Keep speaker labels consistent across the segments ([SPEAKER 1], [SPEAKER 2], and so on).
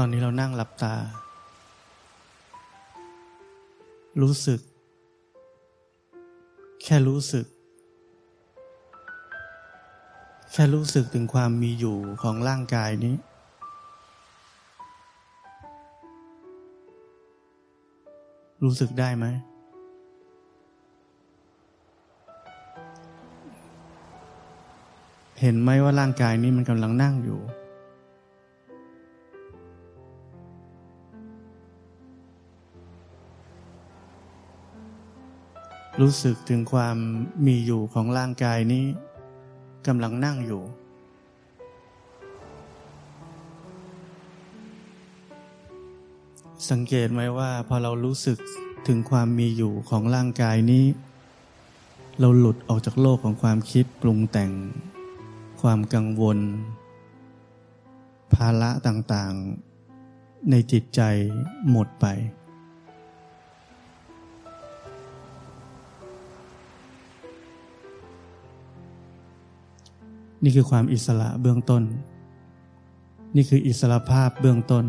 [SPEAKER 1] อนนี้เรานั่งหลับตา รู้สึก แค่รู้สึก แค่รู้สึกถึงความมีอยู่ของร่างกายนี้ รู้สึกได้ไหมเห็นไหมว่าร่างกายนี้มันกำลังนั่งอยู่ รู้สึกถึงความมีอยู่ของร่างกายนี้กำลังนั่งอยู่ สังเกตไหมว่าพอเรารู้สึกถึงความมีอยู่ของร่างกายนี้ เราหลุดออกจากโลกของความคิดปรุงแต่ง ความกังวล ภาระต่างๆ ในจิตใจหมดไป นี่คือความอิสระเบื้องต้น นี่คืออิสระภาพเบื้องต้น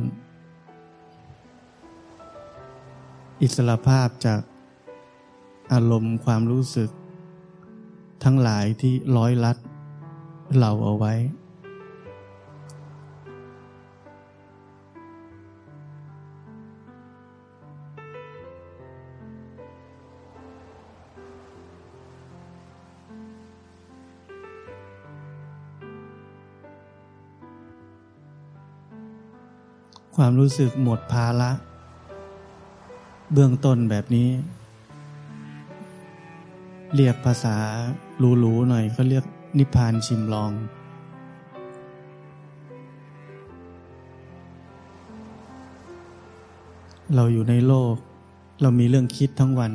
[SPEAKER 1] อิสระภาพจากอารมณ์ความรู้สึก ทั้งหลายที่ร้อยลัดเราเอาไว้ ความรู้สึกหมดภาระเบื้องต้นแบบนี้ เรียกภาษาหรูๆหน่อยก็เรียกนิพพานชิมลอง เราอยู่ในโลก เรามีเรื่องคิดทั้งวัน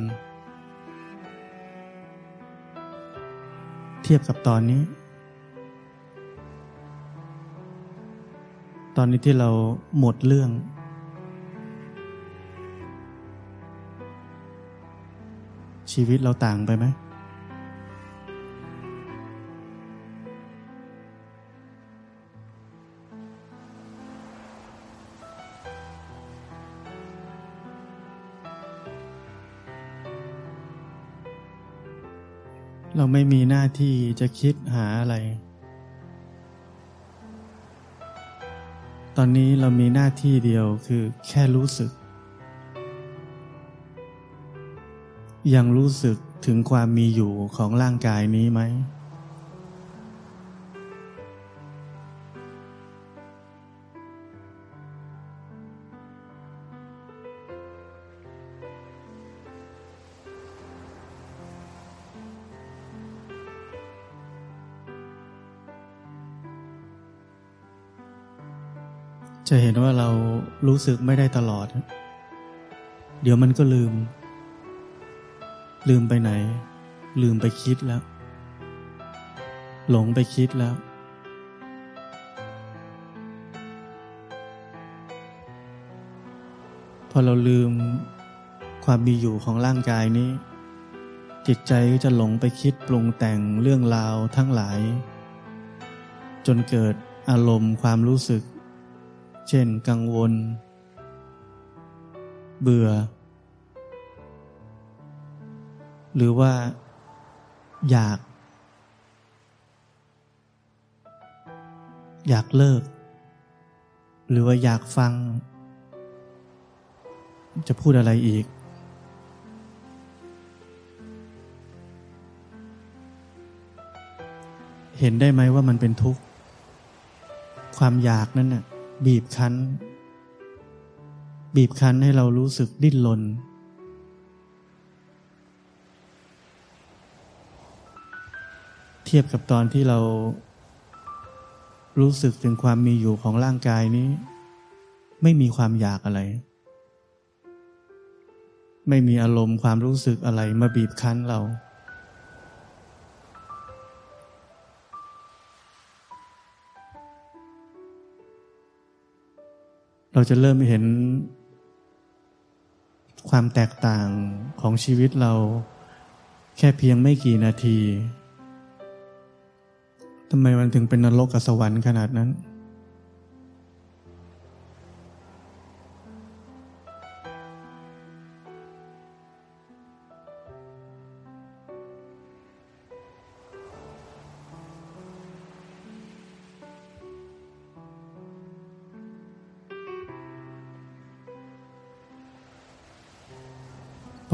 [SPEAKER 1] เทียบกับตอนนี้ ตอนนี้ที่เราหมดเรื่อง ชีวิตเราต่างไปไหม เราไม่มีหน้าที่จะคิดหาอะไร ตอนนี้เรามีหน้าที่เดียวคือแค่รู้สึก ยังรู้สึกถึงความมีอยู่ของร่างกายนี้ไหม จะเห็นว่าเรารู้สึกไม่ได้ตลอด เดี๋ยวมันก็ลืม ลืมไปไหน ลืมไปคิดแล้ว หลงไปคิดแล้ว พอเราลืมความมีอยู่ของร่างกายนี้ จิตใจก็จะหลงไปคิดปรุงแต่งเรื่องราวทั้งหลาย จนเกิดอารมณ์ความรู้สึก เช่นกังวล เบื่อ หรือว่าอยาก อยากเลิก หรือว่าอยากฟัง จะพูดอะไรอีก เห็นได้ไหมว่ามันเป็นทุกข์ ความอยากนั่นน่ะ บีบคั้น บีบคั้นให้เรารู้สึกดิ้นรนเทียบกับตอนที่เรารู้สึกถึงความมีอยู่ของร่างกายนี้ ไม่มีความอยากอะไร ไม่มีอารมณ์ความรู้สึกอะไรมาบีบคั้นเรา เราจะเริ่มเห็นความแตกต่างของชีวิตเราแค่เพียงไม่กี่นาทีทำไมมันถึงเป็นนรกกับสวรรค์ขนาดนั้น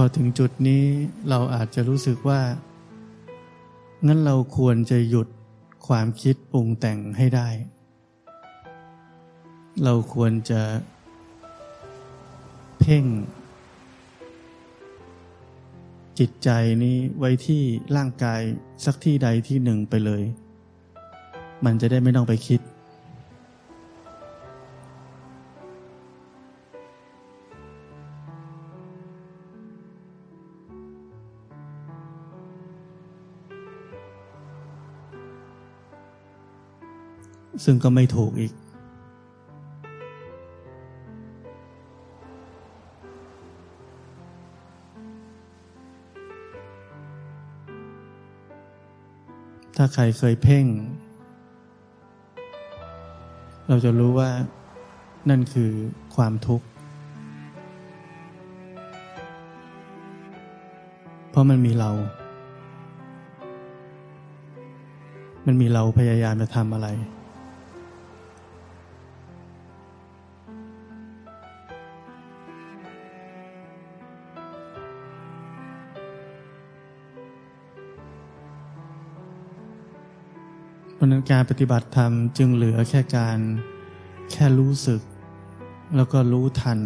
[SPEAKER 1] อถึงจุดนี้เราอาจจะรู้สึกว่า งั้นเราควรจะหยุดความคิดปรุงแต่งให้ได้ เราควรจะ เพ่ง จิตใจนี้ไว้ที่ร่างกายสักที่ใดที่หนึ่งไปเลย มันจะได้ไม่ต้องไปคิด ซึ่งก็ไม่ถูกอีก ถ้าใครเคยเพ่ง เราจะรู้ว่านั่นคือความทุกข์ เพราะมันมีเรา มันมีเราพยายามจะทำอะไร ราะนั้นการปฏิบัติธรรมจึงเหลือแค่การแค่รู้สึก แล้วก็รู้ทัน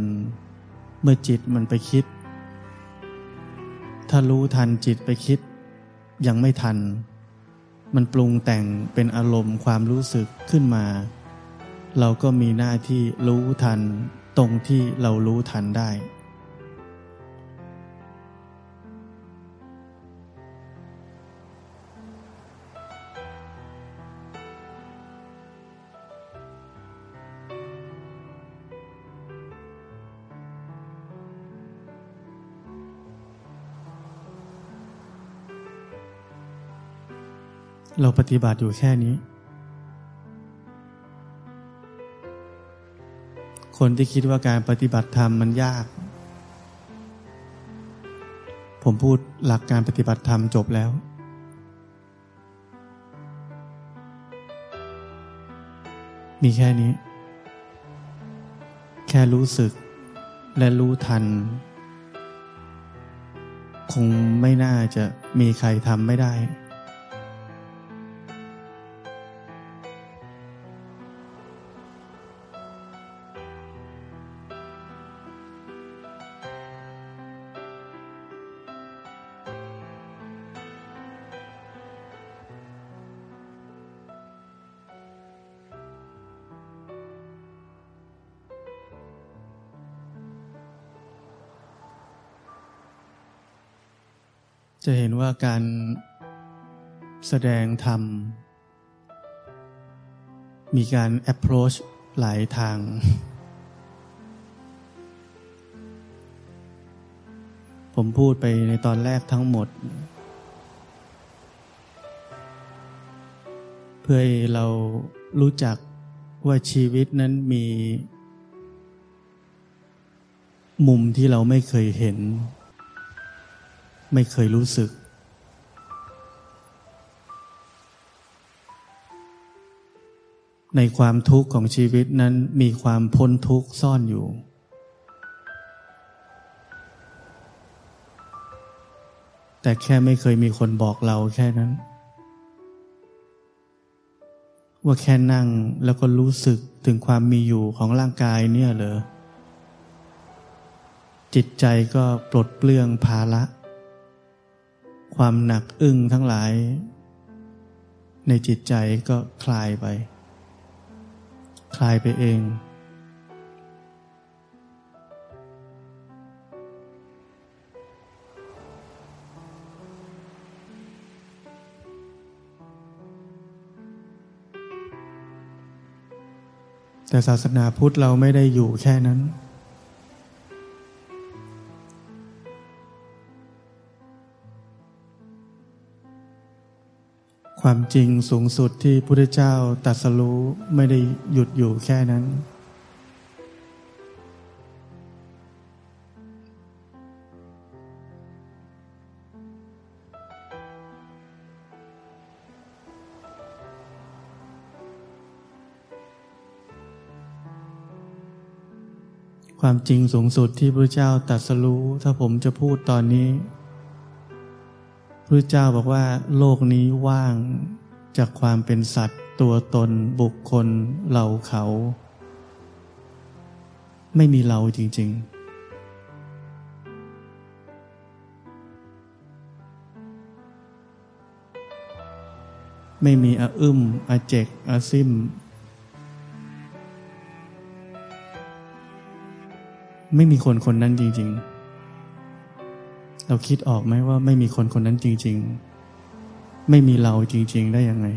[SPEAKER 1] เมื่อจิตมันไปคิด ถ้ารู้ทันจิตไปคิด ยังไม่ทัน มันปรุงแต่งเป็นอารมณ์ความรู้สึกขึ้นมา เราก็มีหน้าที่รู้ทันตรงที่เรารู้ทันได้ เราปฏิบัติอยู่แค่นี้ คนที่คิดว่าการปฏิบัติธรรมมันยาก ผมพูดหลักการปฏิบัติธรรมจบแล้ว มีแค่นี้ แค่รู้สึกและรู้ทัน คงไม่น่าจะมีใครทำไม่ได้ ว่าการแสดงธรรม มีการ approach หลายทาง ผมพูดไปในตอนแรกทั้งหมด เพื่อให้เรารู้จักว่าชีวิตนั้นมี มุมที่เราไม่เคยเห็น ไม่เคยรู้สึก ในความทุกข์ของชีวิตนั้นมีความพ้นทุกข์ซ่อนอยู่ แต่แค่ไม่เคยมีคนบอกเราแค่นั้น ว่าแค่นั่งแล้วก็รู้สึกถึงความมีอยู่ของร่างกายเนี่ยเหรอจิตใจก็ปลดเปลื้องภาระความหนักอึ้งทั้งหลาย ในจิตใจก็คลายไป คลายไปเอง แต่ศาสนาพุทธเราไม่ได้อยู่แค่นั้น ความจริงสูงสุดที่พุทธเจ้าตัดสรู้ไม่ได้หยุดอยู่แค่นั้นคความจริงสูงสุดที่พระเจ้าตรัสรู้ถ้าผมจะพูดตอนนี้ พระเจ้าบอกว่า โลกนี้ว่างจากความเป็นสัตว์ ตัวตนบุคคลเราเขา ไม่มีเราจริง ๆไม่มีอาอึมอาเจกอาซิม ไม่มีคนคนนั้นจริง ๆ เราคิดออกไหมว่าไม่มีคนคนนั้นจริง ๆ ไม่มีเราจริง ๆ ได้ยังไง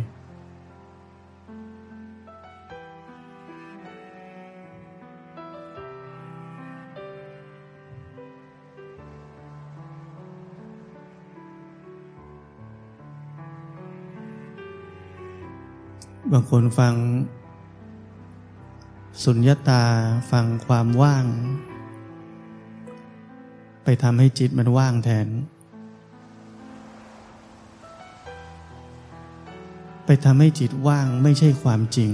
[SPEAKER 1] บางคนฟัง สุญญตาฟังความว่าง ไปทำให้จิตมันว่างแทน ไปทำให้จิตว่างไม่ใช่ความจริง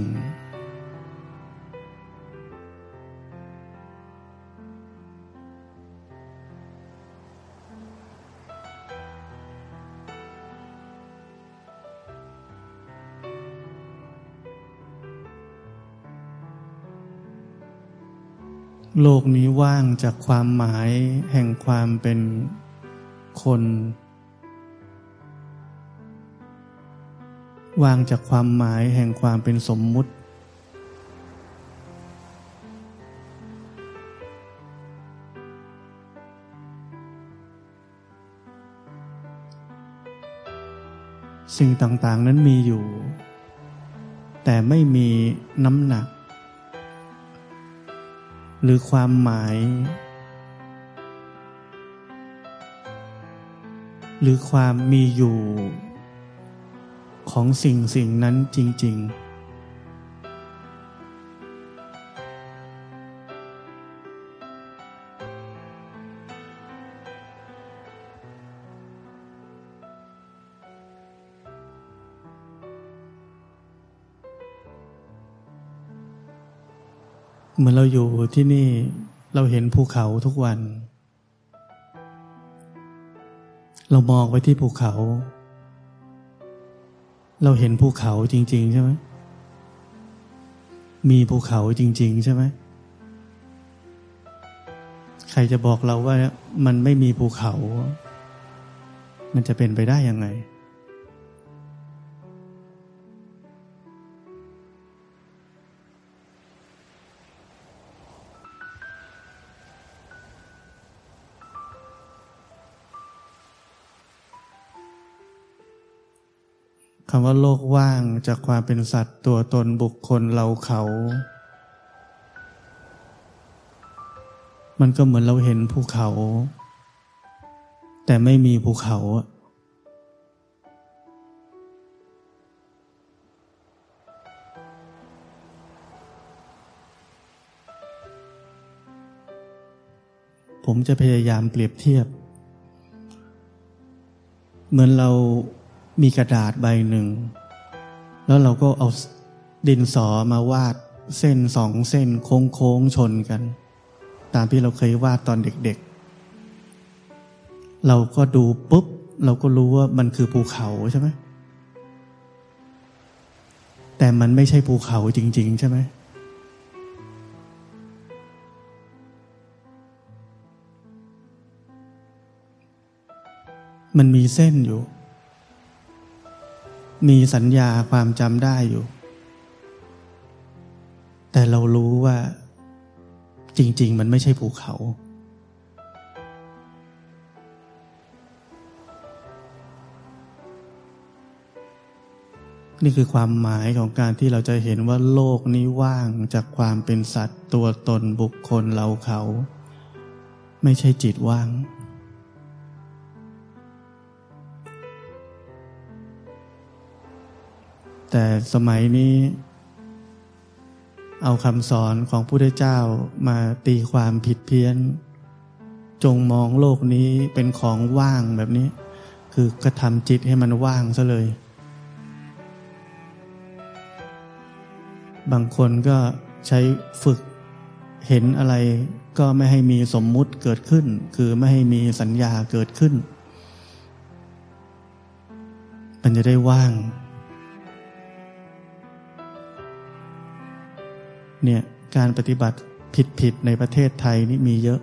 [SPEAKER 1] โลกนี้ว่างจากความหมายแห่งความเป็นคน ว่างจากความหมายแห่งความเป็นสมมุติ สิ่งต่างๆนั้นมีอยู่ แต่ไม่มีน้ำหนัก หรือความหมาย หรือความมีอยู่ของสิ่งสิ่งนั้นจริง ๆ เหมือนเราอยู่ที่นี่เราเห็นภูเขาทุกวัน เรามองไปที่ภูเขา เราเห็นภูเขาจริง ๆ ใช่ไหมมีภูเขาจริง ๆ ใช่ไหมใครจะบอกเราว่ามันไม่มีภูเขา มันจะเป็นไปได้ยังไงำว่าโลกว่างจากความเป็นสัตว์ตัวตนบุคคลเราเขา มันก็เหมือนเราเห็นภูเขา แต่ไม่มีภูเขา ผมจะพยายามเปรียบเทียบ เหมือนเรา มีกระดาษใบหนึ่ง แล้วเราก็เอาดินสอมาวาดเส้นสองเส้นโค้งๆชนกัน ตามที่เราเคยวาดตอนเด็กๆ เราก็ดูปุ๊บ เราก็รู้ว่ามันคือภูเขาใช่ไหมแต่มันไม่ใช่ภูเขาจริง ๆ ใช่ไหมมันมีเส้นอยู่ มีสัญญาความจำได้อยู่ แต่เรารู้ว่า จริง ๆ มันไม่ใช่ภูเขา นี่คือความหมายของการที่เราจะเห็นว่าโลกนี้ว่างจากความเป็นสัตว์ตัวตนบุคคลเราเขา ไม่ใช่จิตว่าง แต่สมัยนี้ เอาคำสอนของพระพุทธเจ้ามาตีความผิดเพี้ยน จงมองโลกนี้เป็นของว่างแบบนี้ คือกระทำจิตให้มันว่างซะเลย บางคนก็ใช้ฝึกเห็นอะไรก็ไม่ให้มีสมมุติเกิดขึ้น คือไม่ให้มีสัญญาเกิดขึ้น มันจะได้ว่าง เนี่ยการปฏิบัติผิดๆในประเทศไทยนี่มีเยอะ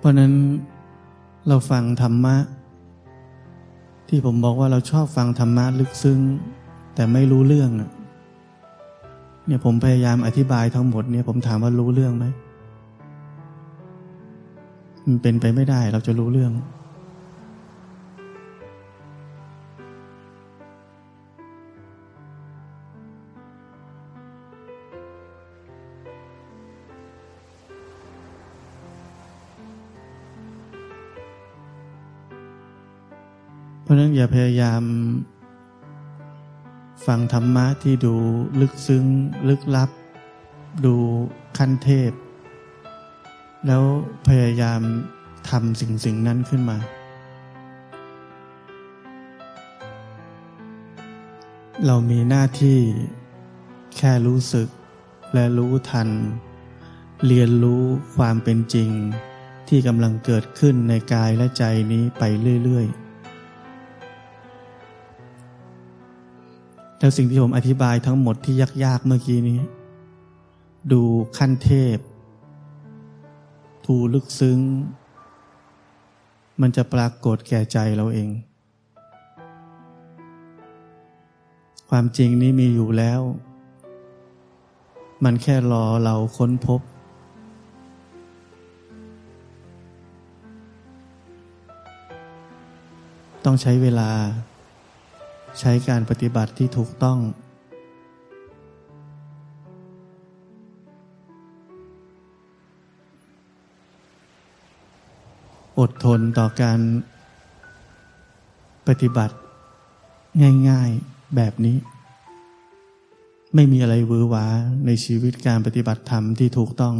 [SPEAKER 1] เพราะนั้น เราฟังธรรมะ ที่ผมบอกว่าเราชอบฟังธรรมะลึกซึ้ง แต่ไม่รู้เรื่องเนี่ยผมพยายามอธิบายทั้งหมดเนี่ยผมถามว่ารู้เรื่องไหมมันเป็นไปไม่ได้เราจะรู้เรื่อง ราะนั้นอย่าพยายามฟังธรรมะที่ดูลึกซึ้ง ลึกลับ ดูขั้นเทพ แล้วพยายามทำสิ่งสิ่งนั้นขึ้นมา เรามีหน้าที่แค่รู้สึกและรู้ทัน เรียนรู้ความเป็นจริงที่กำลังเกิดขึ้นในกายและใจนี้ไปเรื่อย ๆ แล้วสิ่งที่ผมอธิบายทั้งหมดที่ยากๆเมื่อกี้นี้ ดูขั้นเทพทูลึกซึ้ง มันจะปรากฏแก่ใจเราเอง ความจริงนี้มีอยู่แล้ว มันแค่รอเราค้นพบ ต้องใช้เวลา ใช้การปฏิบัติที่ถูกต้อง อดทนต่อการปฏิบัติง่ายๆแบบนี้ ไม่มีอะไรวือหวาในชีวิตการปฏิบัติธรรมที่ถูกต้อง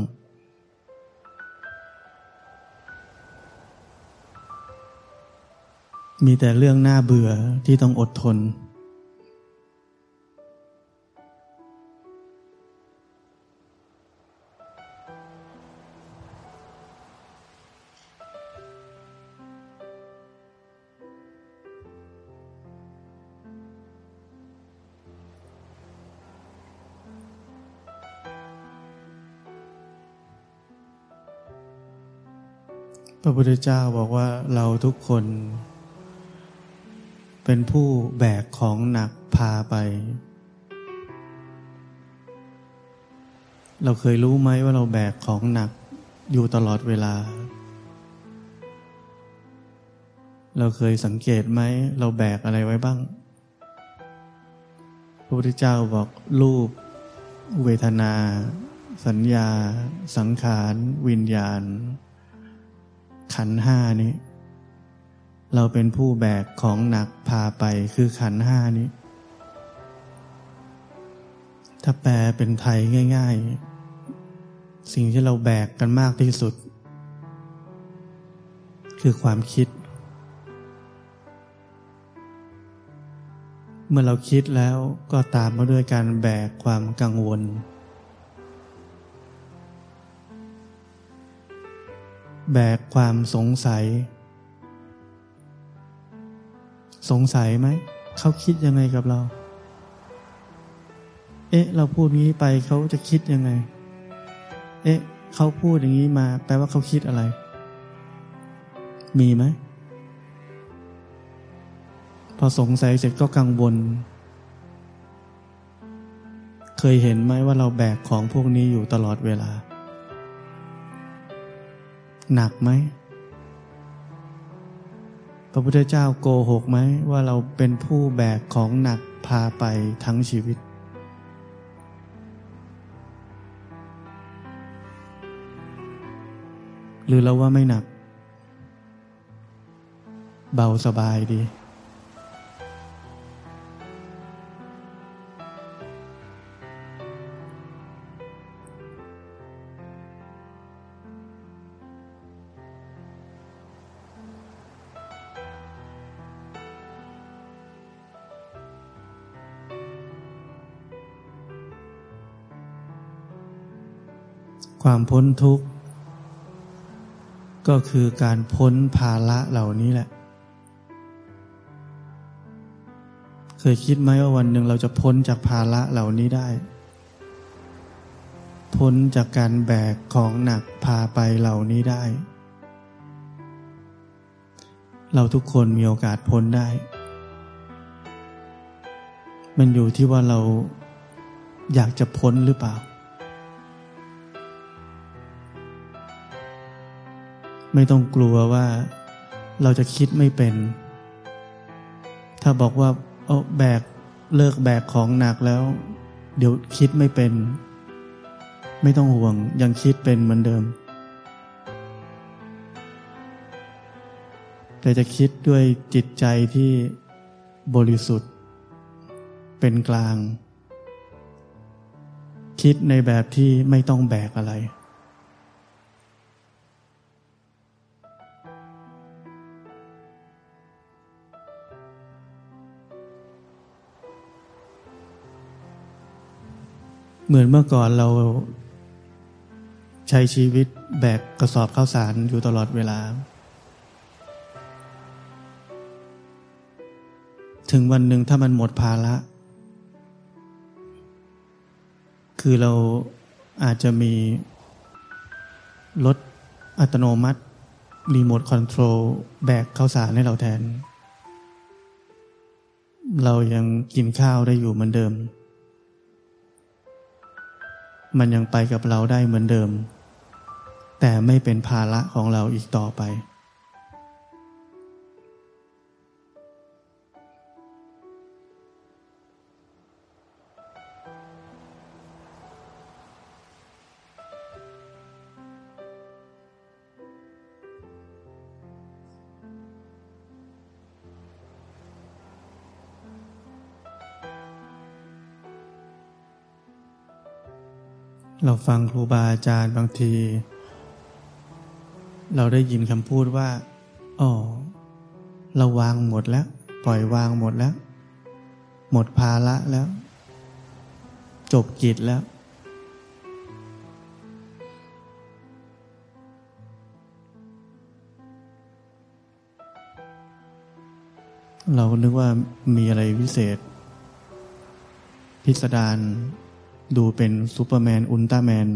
[SPEAKER 1] มีแต่เรื่องน่าเบื่อที่ต้องอดทน พระพุทธเจ้าบอกว่าเราทุกคน เป็นผู้แบกของหนักพาไป เราเคยรู้ไหมว่าเราแบกของหนักอยู่ตลอดเวลา เราเคยสังเกตไหม เราแบกอะไรไว้บ้าง พระพุทธเจ้าบอกรูป เวทนา สัญญา สังขาร วิญญาณ ขันห้านี้ เราเป็นผู้แบกของหนักพาไปคือขันห้านี้ ถ้าแปลเป็นไทยง่าย ๆ สิ่งที่เราแบกกันมากที่สุด คือความคิด เมื่อเราคิดแล้วก็ตามมาด้วยการแบกความกังวล แบกความสงสัย สงสัยไหม เขาคิดยังไงกับเรา เอ๊ะ เราพูดงี้ไปเขาจะคิดยังไง เอ๊ะ เขาพูดอย่างนี้มา แปลว่าเขาคิดอะไร มีไหม พอสงสัยเสร็จก็กังวล เคยเห็นไหมว่าเราแบกของพวกนี้อยู่ตลอดเวลา หนักไหม ระพุทธเจ้าโกหกไหมว่าเราเป็นผู้แบกของหนักพาไปทั้งชีวิต หรือเราว่าไม่หนัก เบาสบายดี ความพ้นทุกข์ ก็คือการพ้นภาระเหล่านี้แหละ เคยคิดไหมว่าวันหนึ่งเราจะพ้นจากภาระเหล่านี้ได้ พ้นจากการแบกของหนักพาไปเหล่านี้ได้ เราทุกคนมีโอกาสพ้นได้ มันอยู่ที่ว่าเราอยากจะพ้นหรือเปล่า ไม่ต้องกลัวว่าเราจะคิดไม่เป็น ถ้าบอกว่าเอาแบกเลิกแบกของหนักแล้ว เดี๋ยวคิดไม่เป็น ไม่ต้องห่วงยังคิดเป็นเหมือนเดิม แต่จะคิดด้วยจิตใจที่บริสุทธิ์ เป็นกลาง คิดในแบบที่ไม่ต้องแบกอะไร เหมือนเมื่อก่อนเราใช้ชีวิตแบกกระสอบข้าวสารอยู่ตลอดเวลา ถึงวันหนึ่งถ้ามันหมดภาระ คือเราอาจจะมีรถอัตโนมัติ รีโมทคอนโทรลแบกข้าวสารให้เราแทน เรายังกินข้าวได้อยู่เหมือนเดิม มันยังไปกับเราได้เหมือนเดิม แต่ไม่เป็นภาระของเราอีกต่อไป เราฟังครูบาอาจารย์บางที เราได้ยินคำพูดว่าอ๋อเราวางหมดแล้ว ปล่อยวางหมดแล้ว หมดภาระแล้ว จบกิจแล้ว เรานึกว่ามีอะไรวิเศษ พิสดาร ดูเป็นซูเปอร์แมน อุลตร้าแมน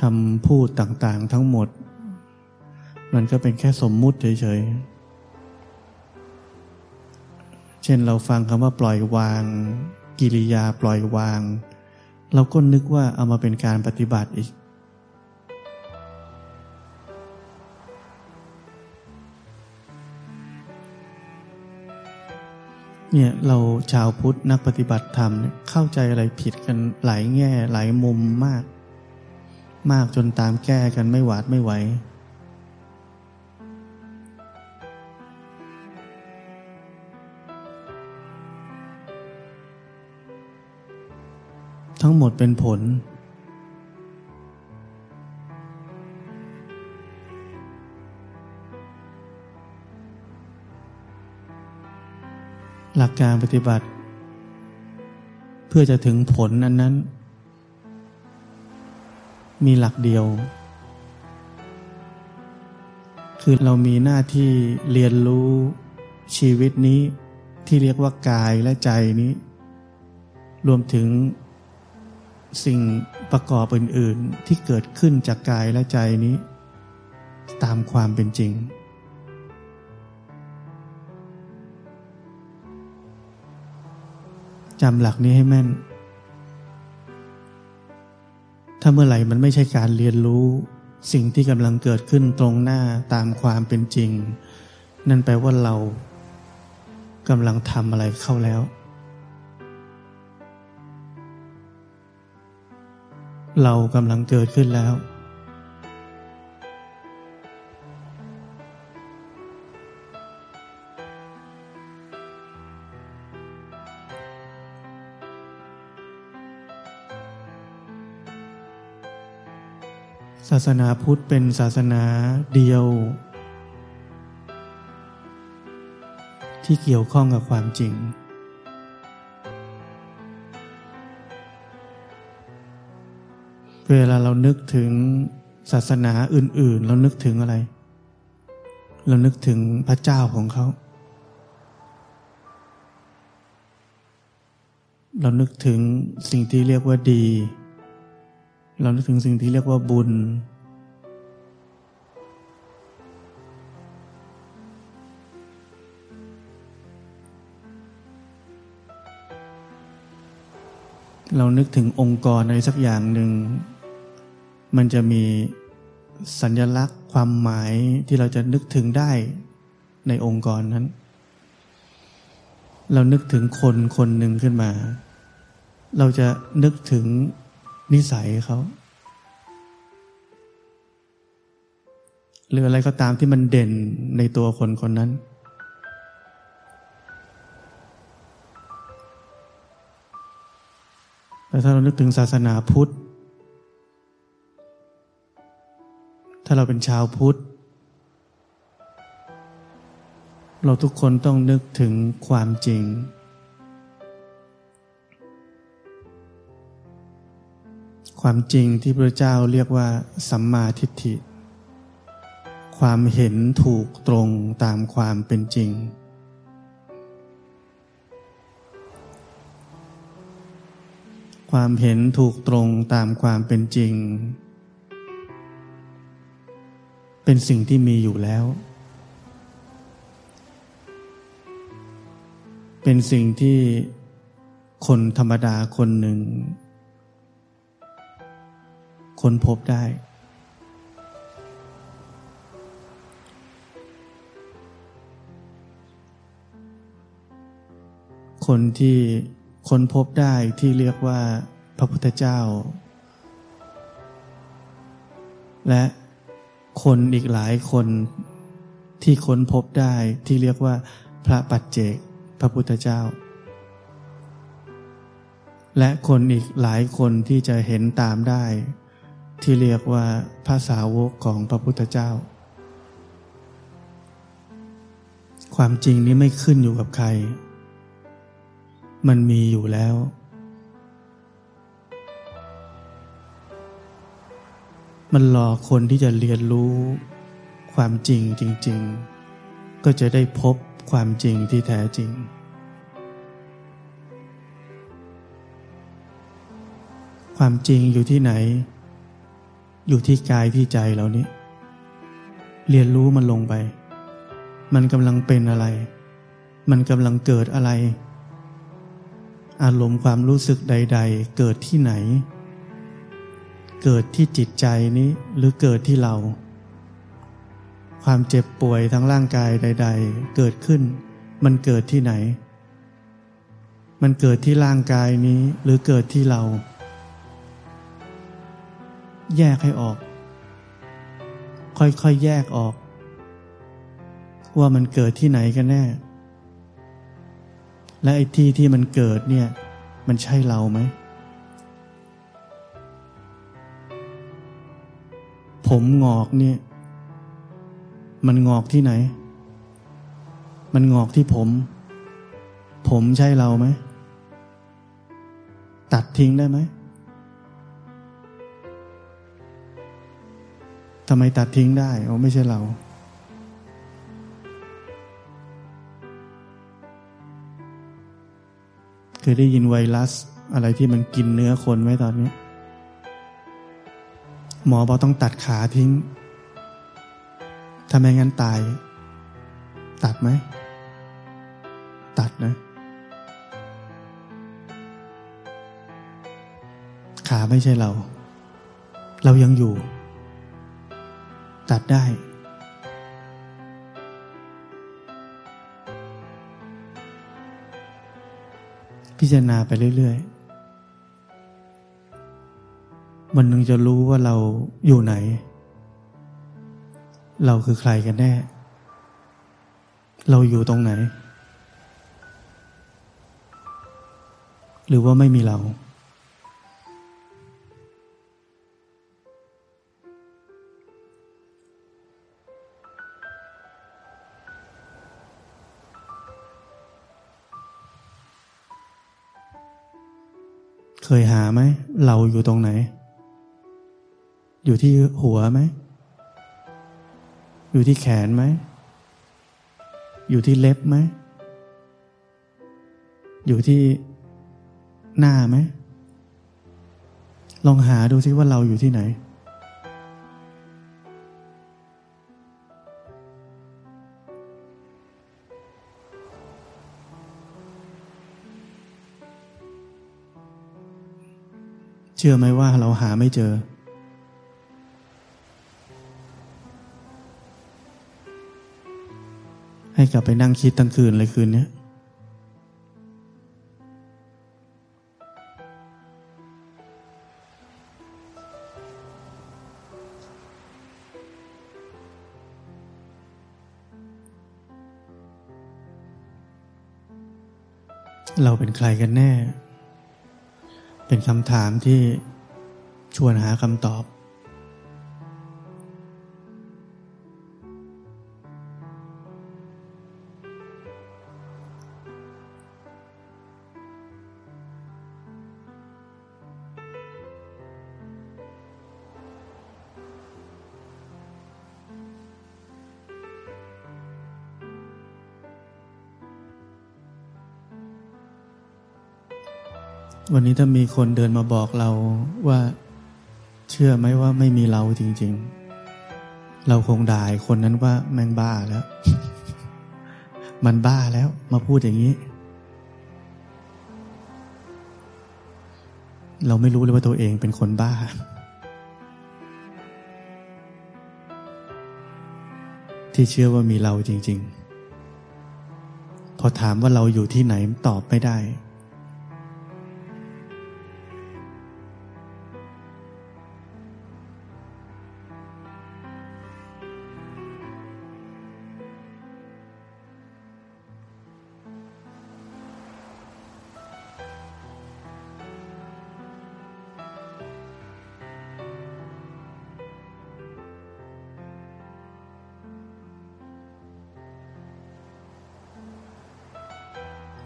[SPEAKER 1] คำพูดต่างๆทั้งหมด มันก็เป็นแค่สมมุติเฉยๆ ช่นเราฟังคำว่าปล่อยวาง กิริยาปล่อยวาง เราก็นึกว่าเอามาเป็นการปฏิบัติอีก เนี่ยเราชาวพุทธนักปฏิบัติธรรมเข้าใจอะไรผิดกันหลายแง่หลายมุมมาก มากจนตามแก้กันไม่หวาดไม่ไหว ทั้งหมดเป็นผล หลักการปฏิบัติ เพื่อจะถึงผลนั้นนั้น มีหลักเดียว คือเรามีหน้าที่เรียนรู้ชีวิตนี้ที่เรียกว่ากายและใจนี้ รวมถึง สิ่งประกอบอื่น ๆ ที่เกิดขึ้นจากกายและใจนี้ ตามความเป็นจริง จำหลักนี้ให้แม่น ถ้าเมื่อไหร่มันไม่ใช่การเรียนรู้ สิ่งที่กำลังเกิดขึ้นตรงหน้าตามความเป็นจริง นั่นแปลว่าเรากำลังทำอะไรเข้าแล้ว เรากำลังเกิดขึ้นแล้ว ศาสนาพุทธเป็นศาสนาเดียว ที่เกี่ยวข้องกับความจริง เวลาเรานึกถึงศาสนาอื่น ๆ เรานึกถึงอะไร เรานึกถึงพระเจ้าของเขา เรานึกถึงสิ่งที่เรียกว่าดี เรานึกถึงสิ่งที่เรียกว่าบุญ เรานึกถึงองค์กรอะไรสักอย่างหนึ่ง มันจะมีสัญลักษณ์ความหมายที่เราจะนึกถึงได้ในองค์กรนั้น เรานึกถึงคนคนหนึ่งขึ้นมา เราจะนึกถึงนิสัยเขาหรืออะไรก็ตามที่มันเด่นในตัวคนคนนั้น แต่ถ้าเรานึกถึงศาสนาพุทธ ถ้าเราเป็นชาวพุทธ เราทุกคนต้องนึกถึงความจริง ความจริงที่พระเจ้าเรียกว่า สัมมาทิฏฐิ ความเห็นถูกตรงตามความเป็นจริงความเห็นถูกตรงตามความเป็นจริง เป็นสิ่งที่มีอยู่แล้ว เป็นสิ่งที่คนธรรมดาคนหนึ่งค้นพบได้ คนที่ค้นพบได้ที่เรียกว่าพระพุทธเจ้า และ คนอีกหลายคนที่ค้นพบได้ที่เรียกว่าพระปัจเจกพระพุทธเจ้า และคนอีกหลายคนที่จะเห็นตามได้ ที่เรียกว่าภาษาวกของพระพุทธเจ้า ความจริงนี้ไม่ขึ้นอยู่กับใคร มันมีอยู่แล้ว มันรอคนที่จะเรียนรู้ความจริงจริง ๆ ก็จะได้พบความจริงที่แท้จริง ความจริงอยู่ที่ไหน อยู่ที่กายที่ใจเรานี้ เรียนรู้มันลงไป มันกำลังเป็นอะไร มันกำลังเกิดอะไร อารมณ์ความรู้สึกใด ๆ เกิดที่ไหน เกิดที่จิตใจนี้หรือเกิดที่เรา ความเจ็บป่วยทั้งร่างกายใด ๆ เกิดขึ้น มันเกิดที่ไหน มันเกิดที่ร่างกายนี้หรือเกิดที่เรา แยกให้ออก ค่อยๆแยกออก ว่ามันเกิดที่ไหนกันแน่ และไอ้ที่ที่มันเกิดเนี่ย มันใช่เราไหม ผมงอกเนี่ย มันงอกที่ไหน มันงอกที่ผม ผมใช่เราไหม ตัดทิ้งได้ไหมทำไมตัดทิ้งได้โอ๋อไม่ใช่เรา เคยได้ยินไวรัสอะไรที่มันกินเนื้อคนไหมตอนนี้ หมอบอกต้องตัดขาทิ้งถ้าไม่งั้นตาย ตัดไหม ตัดนะ ขาไม่ใช่เรา เรายังอยู่ ตัดได้พิจารณาไปเรื่อย ๆ มันนึงจะรู้ว่าเราอยู่ไหน เราคือใครกันแน่ เราอยู่ตรงไหน หรือว่าไม่มีเรา เคยหาไหม เราอยู่ตรงไหน อยู่ที่หัวไหม อยู่ที่แขนไหม อยู่ที่เล็บไหม อยู่ที่หน้าไหม ลองหาดูซิว่าเราอยู่ที่ไหน เชื่อไหมว่าเราหาไม่เจอ ให้กลับไปนั่งคิดตั้งคืนเลยคืนนี้เราเป็นใครกันแน่ เป็นคำถามที่ชวนหาคำตอบ วันนี้ถ้ามีคนเดินมาบอกเราว่า เชื่อไหมว่าไม่มีเราจริง ๆ เราคงด่าคนนั้นว่าแมงบ้าแล้ว มันบ้าแล้ว มาพูดอย่างนี้ เราไม่รู้เลยว่าตัวเองเป็นคนบ้า ที่เชื่อว่ามีเราจริง ๆ พอถามว่าเราอยู่ที่ไหนตอบไม่ได้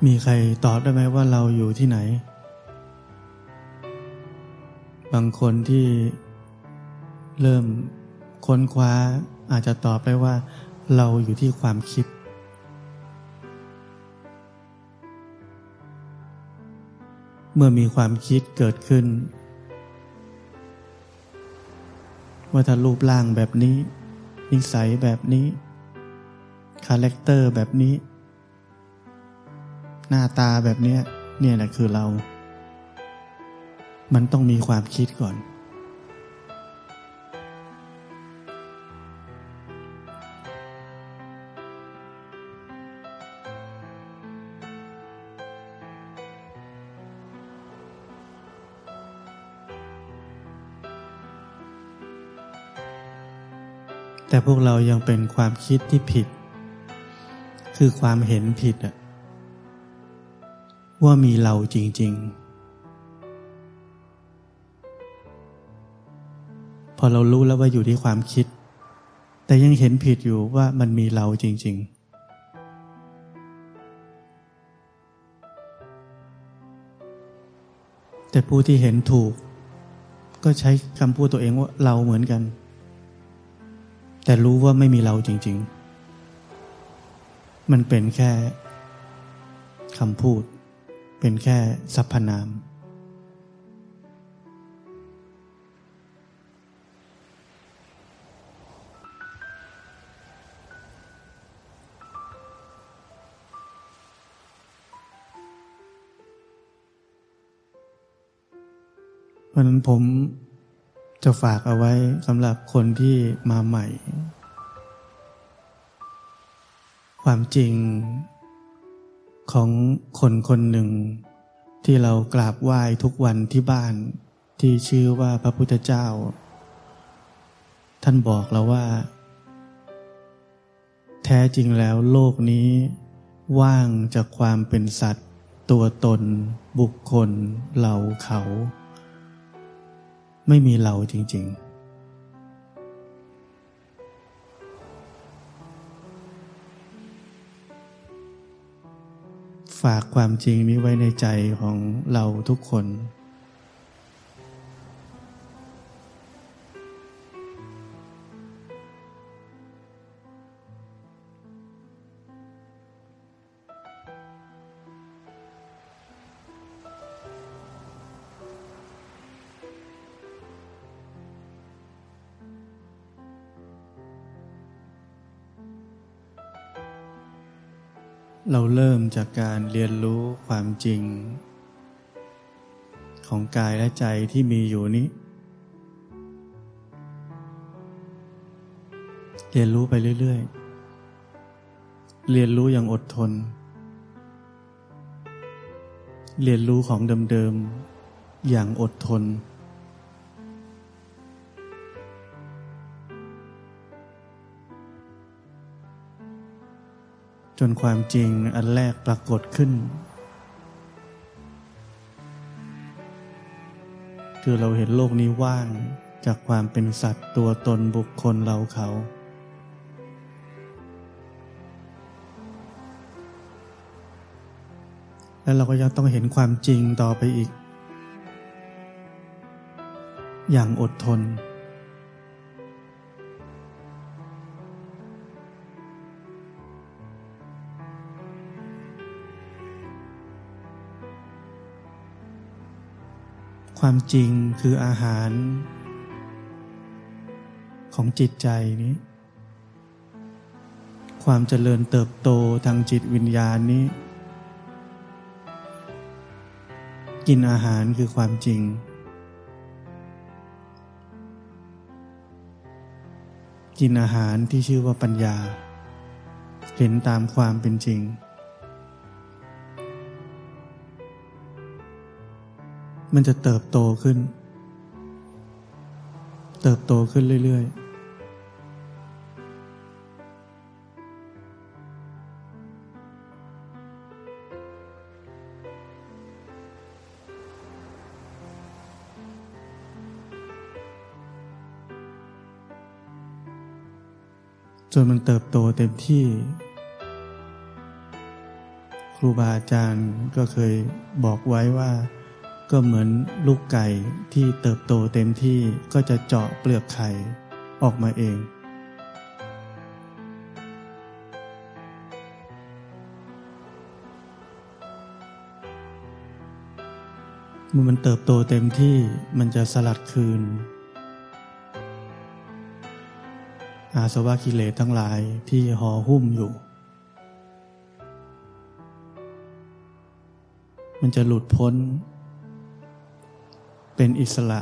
[SPEAKER 1] มีใครตอบได้ไหมว่าเราอยู่ที่ไหน บางคนที่เริ่มค้นคว้าอาจจะตอบได้ว่า เราอยู่ที่ความคิด เมื่อมีความคิดเกิดขึ้น ว่าถ้ารูปร่างแบบนี้ นิสัยแบบนี้ character แบบนี้ หน้าตาแบบนี้เนี่ยแหละคือเรา มันต้องมีความคิดก่อน แต่พวกเรายังเป็นความคิดที่ผิด คือความเห็นผิดอะ ว่ามีเราจริง ๆ พอเรารู้แล้วว่าอยู่ที่ความคิด แต่ยังเห็นผิดอยู่ว่ามันมีเราจริง ๆแต่ผู้ที่เห็นถูก ก็ใช้คำพูดตัวเองว่าเราเหมือนกัน แต่รู้ว่าไม่มีเราจริง ๆ มันเป็นแค่คำพูด เป็นแค่สรรพนาม เพราะนั้นผมจะฝากเอาไว้สำหรับคนที่มาใหม่ ความจริง ของคนคนหนึ่ง ที่เรากราบไหว้ทุกวันที่บ้านที่ชื่อว่าพระพุทธเจ้า ท่านบอกเราว่า แท้จริงแล้วโลกนี้ ว่างจากความเป็นสัตว์ ตัวตน บุคคล เราเขา ไม่มีเราจริง ๆ ฝากความจริงนี้ไว้ในใจของเราทุกคน เราเริ่มจากการเรียนรู้ความจริง ของกายและใจที่มีอยู่นี้ เรียนรู้ไปเรื่อย ๆ เรียนรู้อย่างอดทน เรียนรู้ของเดิม ๆ อย่างอดทน นความจริงอันแรกปรากฏขึ้น คือเราเห็นโลกนี้ว่างจากความเป็นสัตว์ตัวตนบุคคลเราเขา แล้วเราก็ยังต้องเห็นความจริงต่อไปอีก อย่างอดทน ความจริงคืออาหาร ของจิตใจนี้ ความเจริญเติบโตทางจิตวิญญาณนี้ กินอาหารคือความจริง กินอาหารที่ชื่อว่าปัญญา เห็นตามความเป็นจริง มันจะเติบโตขึ้น เติบโตขึ้นเรื่อย ๆจนมันเติบโตเต็มที่ ครูบาอาจารย์ก็เคยบอกไว้ว่า ก็เหมือนลูกไก่ที่เติบโตเต็มที่ก็จะเจาะเปลือกไข่ออกมาเอง เมื่อมันเติบโตเต็มที่มันจะสลัดคืน อาสวะกิเลสทั้งหลายที่ห่อหุ้มอยู่ มันจะหลุดพ้น เป็นอิสระ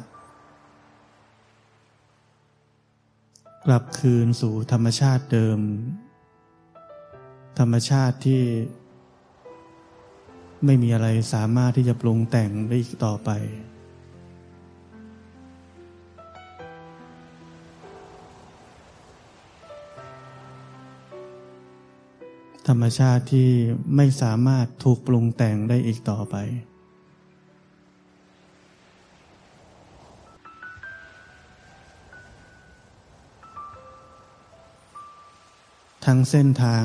[SPEAKER 1] กลับคืนสู่ธรรมชาติเดิม ธรรมชาติที่ไม่มีอะไรสามารถที่จะปรุงแต่งได้อีกต่อไป ธรรมชาติที่ไม่สามารถถูกปรุงแต่งได้อีกต่อไป ทั้งเส้นทาง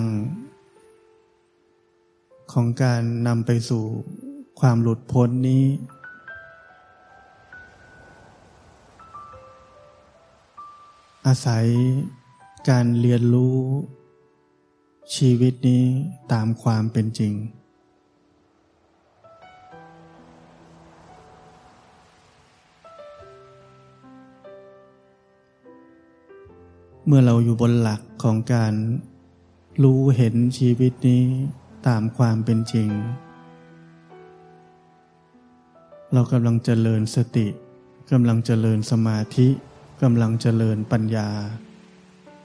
[SPEAKER 1] ของการนำไปสู่ความหลุดพ้นนี้ อาศัยการเรียนรู้ชีวิตนี้ตามความเป็นจริง เมื่อเราอยู่บนหลัก ของการรู้เห็นชีวิตนี้ตามความเป็นจริง เรากำลังเจริญสติกำลังเจริญสมาธิกำลังเจริญปัญญา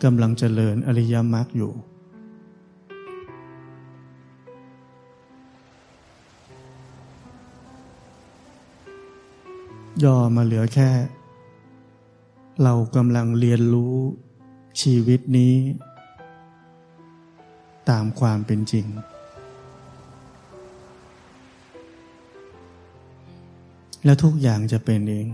[SPEAKER 1] กำลังเจริญอริยมรรคอยู่ย่อมาเหลือแค่ เรากำลังเรียนรู้ ชีวิตนี้ ตามความเป็นจริง แล้วทุกอย่างจะเป็นเอง